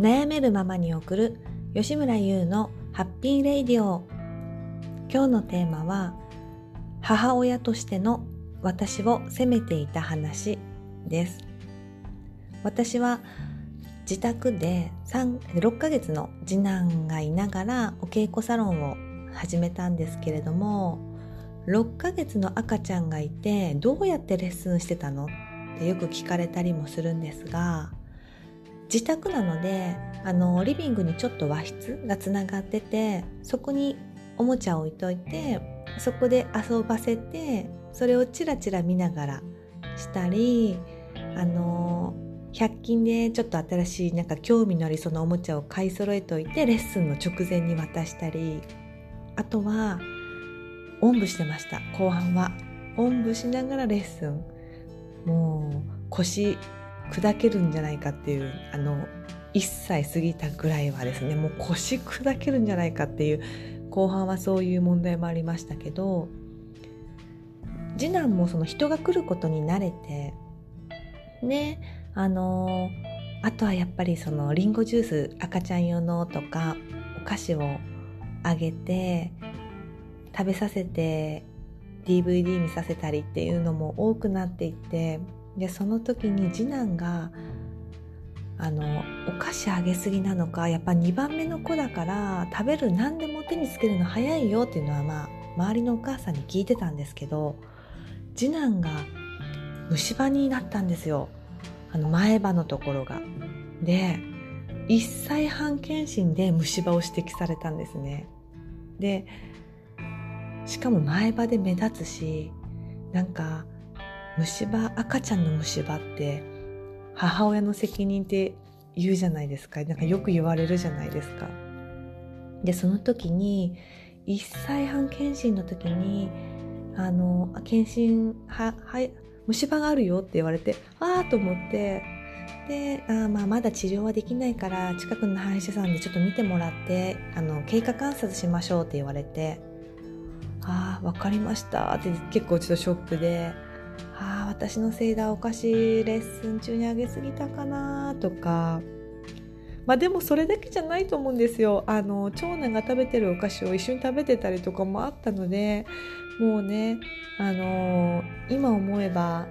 悩めるままに送る吉村優のハッピーレイディオ。今日のテーマは母親としての私を責めていた話です。私は自宅で6ヶ月の次男がいながらお稽古サロンを始めたんですけれども6ヶ月の赤ちゃんがいてどうやってレッスンしてたのってよく聞かれたりもするんですが自宅なのであのリビングにちょっと和室がつながっててそこにおもちゃを置いといてそこで遊ばせてそれをチラチラ見ながらしたりあの100均でちょっと新しいなんか興味のありそうなおもちゃを買い揃えといてレッスンの直前に渡したりあとはおんぶしてました後半は。おんぶしながらレッスン。もう腰砕けるんじゃないかっていうあの1歳過ぎたぐらいはですねもう腰砕けるんじゃないかっていう後半はそういう問題もありましたけど次男もその人が来ることに慣れてねあのあとはやっぱりそのリンゴジュース赤ちゃん用のとかお菓子をあげて食べさせて DVD 見させたりっていうのも多くなっていってでその時に次男があのお菓子あげすぎなのかやっぱ2番目の子だから食べる何でも手につけるの早いよっていうのはまあ周りのお母さんに聞いてたんですけど次男が虫歯になったんですよあの前歯のところが。で1歳半検診で虫歯を指摘されたんですね。でしかも前歯で目立つしなんか虫歯赤ちゃんの虫歯って母親の責任って言うじゃないですかなんかよく言われるじゃないですか。でその時に1歳半検診の時にあの検診はは虫歯があるよって言われてああと思ってであまあまだ治療はできないから近くの歯医者さんでちょっと見てもらってあの経過観察しましょうって言われてああ分かりましたって結構ちょっとショックでああ私のせいだお菓子レッスン中にあげすぎたかなとか。まあでもそれだけじゃないと思うんですよ。あの長男が食べてるお菓子を一緒に食べてたりとかもあったのでもうねあの今思えば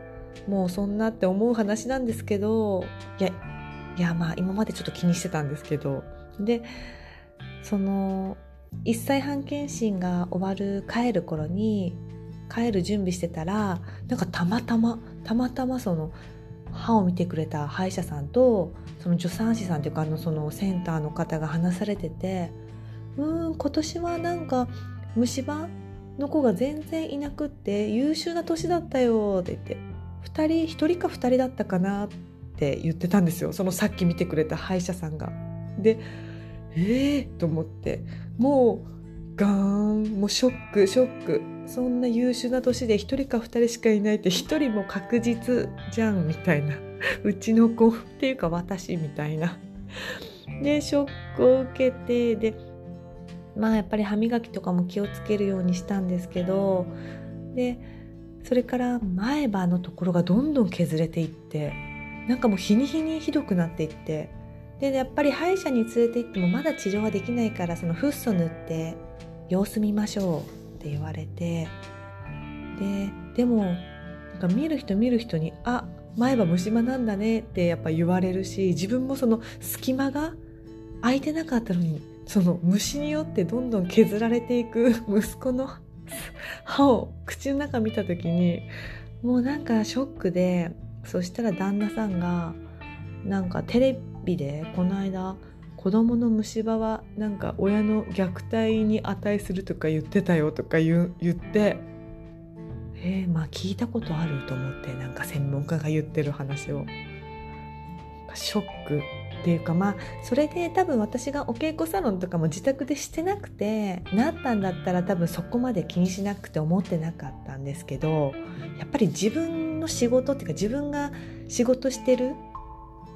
もうそんなって思う話なんですけどいやいやまあ今までちょっと気にしてたんですけど。でその1歳半検診が終わる帰る頃に帰る準備してたらなんかたまたまたまたまその歯を見てくれた歯医者さんとその助産師さんというかあのそのセンターの方が話されててうーん今年はなんか虫歯の子が全然いなくって優秀な年だったよって言って2人1人か2人だったかなって言ってたんですよそのさっき見てくれた歯医者さんが。でえー、と思ってもうガーンもうショックショック。そんな優秀な年で1人か2人しかいないって1人も確実じゃんみたいな。うちの子っていうか私みたいな。でショックを受けてでまあやっぱり歯磨きとかも気をつけるようにしたんですけどでそれから前歯のところがどんどん削れていってなんかもう日に日にひどくなっていって。でやっぱり歯医者に連れて行ってもまだ治療はできないからそのフッ素塗って様子見ましょうって言われてででもなんか見る人見る人に「あ前歯虫歯なんだね」ってやっぱ言われるし自分もその隙間が空いてなかったのにその虫によってどんどん削られていく息子の 歯を口の中見た時にもうなんかショックでそしたら旦那さんがなんかテレビでこの間子供の虫歯はなんか親の虐待に値するとか言ってたよとか言言ってえー、まあ聞いたことあると思ってなんか専門家が言ってる話を。ショックっていうかまあそれで多分私がお稽古サロンとかも自宅でしてなくてなったんだったら多分そこまで気にしなくて思ってなかったんですけどやっぱり自分の仕事っていうか自分が仕事してる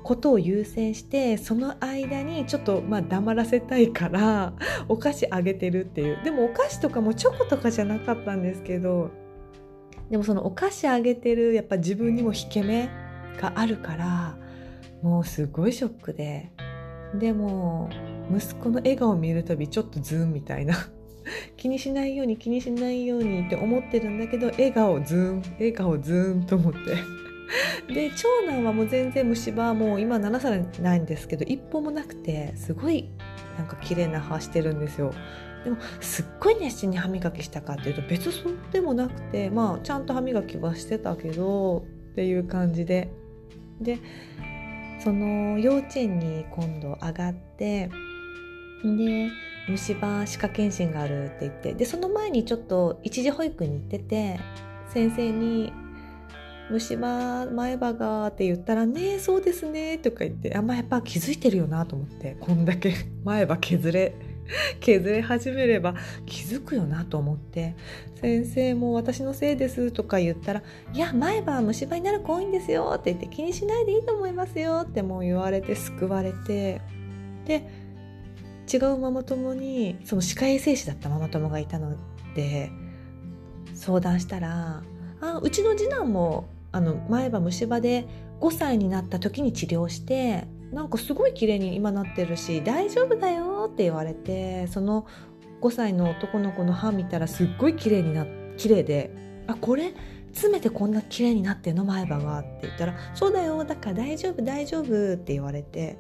ことを優先してその間にちょっとまあ黙らせたいから お菓子あげてるっていう。でもお菓子とかもチョコとかじゃなかったんですけどでもそのお菓子あげてるやっぱ自分にも引け目があるからもうすごいショックで。でも息子の笑顔を見るたびちょっとズーンみたいな。気にしないように気にしないようにって思ってるんだけど笑顔ズーン笑顔ズーンと思って。で長男はもう全然虫歯もう今7歳ないんですけど一本もなくてすごいなんか綺麗な歯してるんですよ。でもすっごい熱心に歯磨きしたかっていうと別そうでもなくてまあちゃんと歯磨きはしてたけどっていう感じで。でその幼稚園に今度上がってで虫歯歯科検診があるって言ってでその前にちょっと一時保育に行ってて先生に「虫歯前歯が」って言ったら「ねえそうですね」とか言ってあんまやっぱ気づいてるよなと思ってこんだけ 前歯削れ削れ始めれば気づくよなと思って「先生も私のせいです」とか言ったら「いや前歯は虫歯になる子多いんですよ」って言って「気にしないでいいと思いますよ」ってもう言われて救われてで違うママ友にその歯科衛生士だったママ友がいたので相談したら「あうちの次男もあの前歯虫歯で5歳になった時に治療してなんかすごい綺麗に今なってるし大丈夫だよって言われてその5歳の男の子の歯見たらすっごい綺麗にな綺麗であこれ詰めてこんな綺麗になってんの前歯がって言ったらそうだよだから大丈夫大丈夫って言われて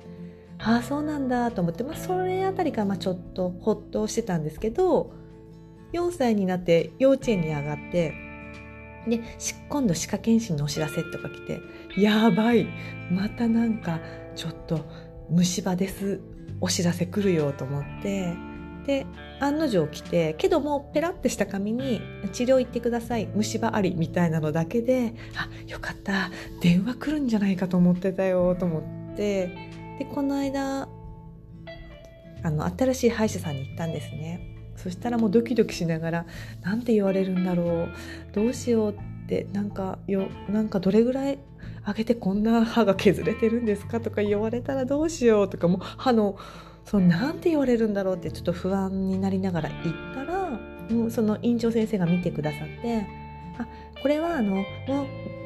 ああそうなんだと思って、まあ、それあたりからまあちょっとほっとしてたんですけど4歳になって幼稚園に上がってで今度歯科検診のお知らせとか来てやばいまたなんかちょっと虫歯ですお知らせ来るよと思ってで案の定来てけどもペラッてした紙に「治療行ってください虫歯あり」みたいなのだけで「あよかった電話来るんじゃないかと思ってたよ」と思ってでこの間あの新しい歯医者さんに行ったんですね。そしたらもうドキドキしながら「何て言われるんだろう。どうしよう」ってなんかよなんかどれぐらい上げてこんな歯が削れてるんですかとか言われたらどうしようとかもう歯のそのなんて言われるんだろうってちょっと不安になりながら行ったらもうその院長先生が見てくださって「あこれはあのもう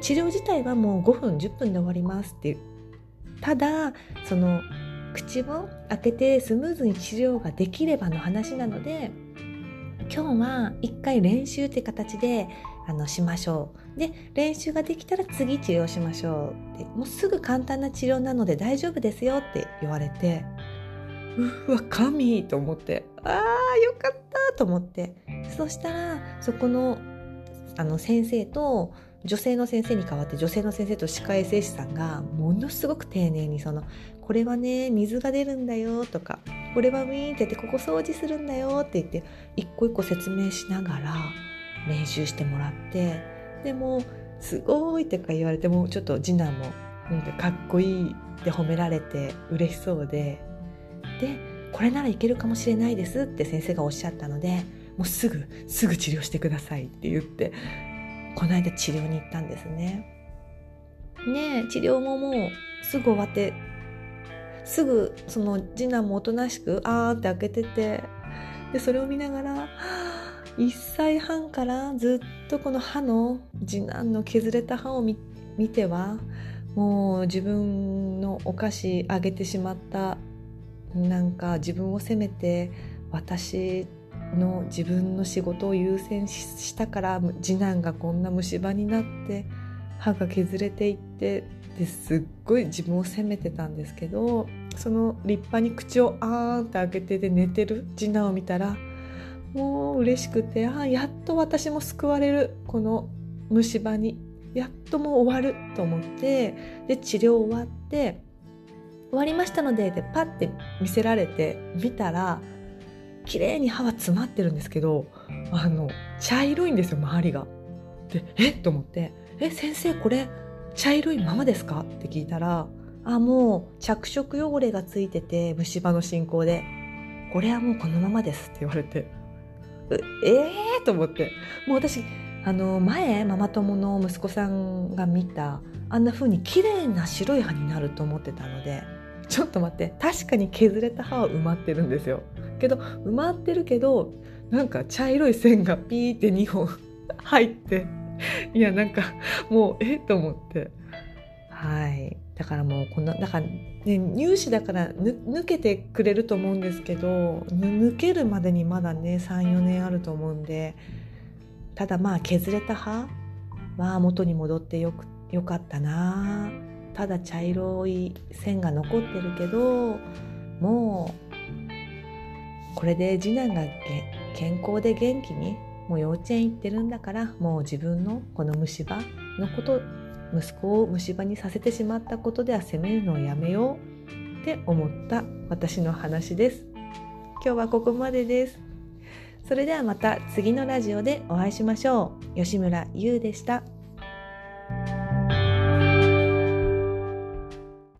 治療自体はもう5分10分で終わります」ってただその口を開けてスムーズに治療ができればの話なので今日は一回練習って形であのしましょう。で練習ができたら次治療しましょうって。もうすぐ簡単な治療なので大丈夫ですよって言われてうわ神と思って。ああよかったと思って。そしたらそこのあの先生と女性の先生に代わって女性の先生と歯科衛生士さんがものすごく丁寧にそのこれはね水が出るんだよとかこれはウィーンってやってここ掃除するんだよって言って一個一個説明しながら練習してもらってでもすごいとか言われてもちょっと次男もなんかかっこいいって褒められて嬉しそうででこれならいけるかもしれないですって先生がおっしゃったのでもうすぐすぐ治療してくださいって言ってこの間治療に行ったんですね。ね治療ももうすぐ終わってすぐその次男もおとなしくあーって開けててでそれを見ながら1歳半からずっとこの歯の次男の削れた歯を見てはもう自分のお菓子あげてしまったなんか自分を責めて私の自分の仕事を優先したから次男がこんな虫歯になって歯が削れていってですっごい自分を責めてたんですけどその立派に口をあーんって開けてで寝てる次男を見たらもう嬉しくてあやっと私も救われるこの虫歯にやっともう終わると思ってで治療終わって終わりましたのででパッて見せられて見たら綺麗に歯は詰まってるんですけどあの茶色いんですよ周りが。でえ？っと思って「え先生これ茶色いままですか?」って聞いたら「あもう着色汚れがついてて虫歯の進行で。これはもうこのままです」って言われて「ええ？ー!」と思って。もう私あの前ママ友の息子さんが見たあんな風に綺麗な白い歯になると思ってたのでちょっと待って。確かに削れた歯は埋まってるんですよ。けど埋まってるけどなんか茶色い線がピーって2本 入っていやなんかもうえっと思って。はい。だからもうこのだから、ね、入試だから抜けてくれると思うんですけど抜けるまでにまだね34年あると思うんでただまあ削れた歯は元に戻ってよくよかったな。ただ茶色い線が残ってるけどもうこれで次男が健康で元気にもう幼稚園行ってるんだからもう自分のこの虫歯のこと息子を虫歯にさせてしまったことでは責めるのをやめようって思った私の話です。今日はここまでです。それではまた次のラジオでお会いしましょう。吉村優でした。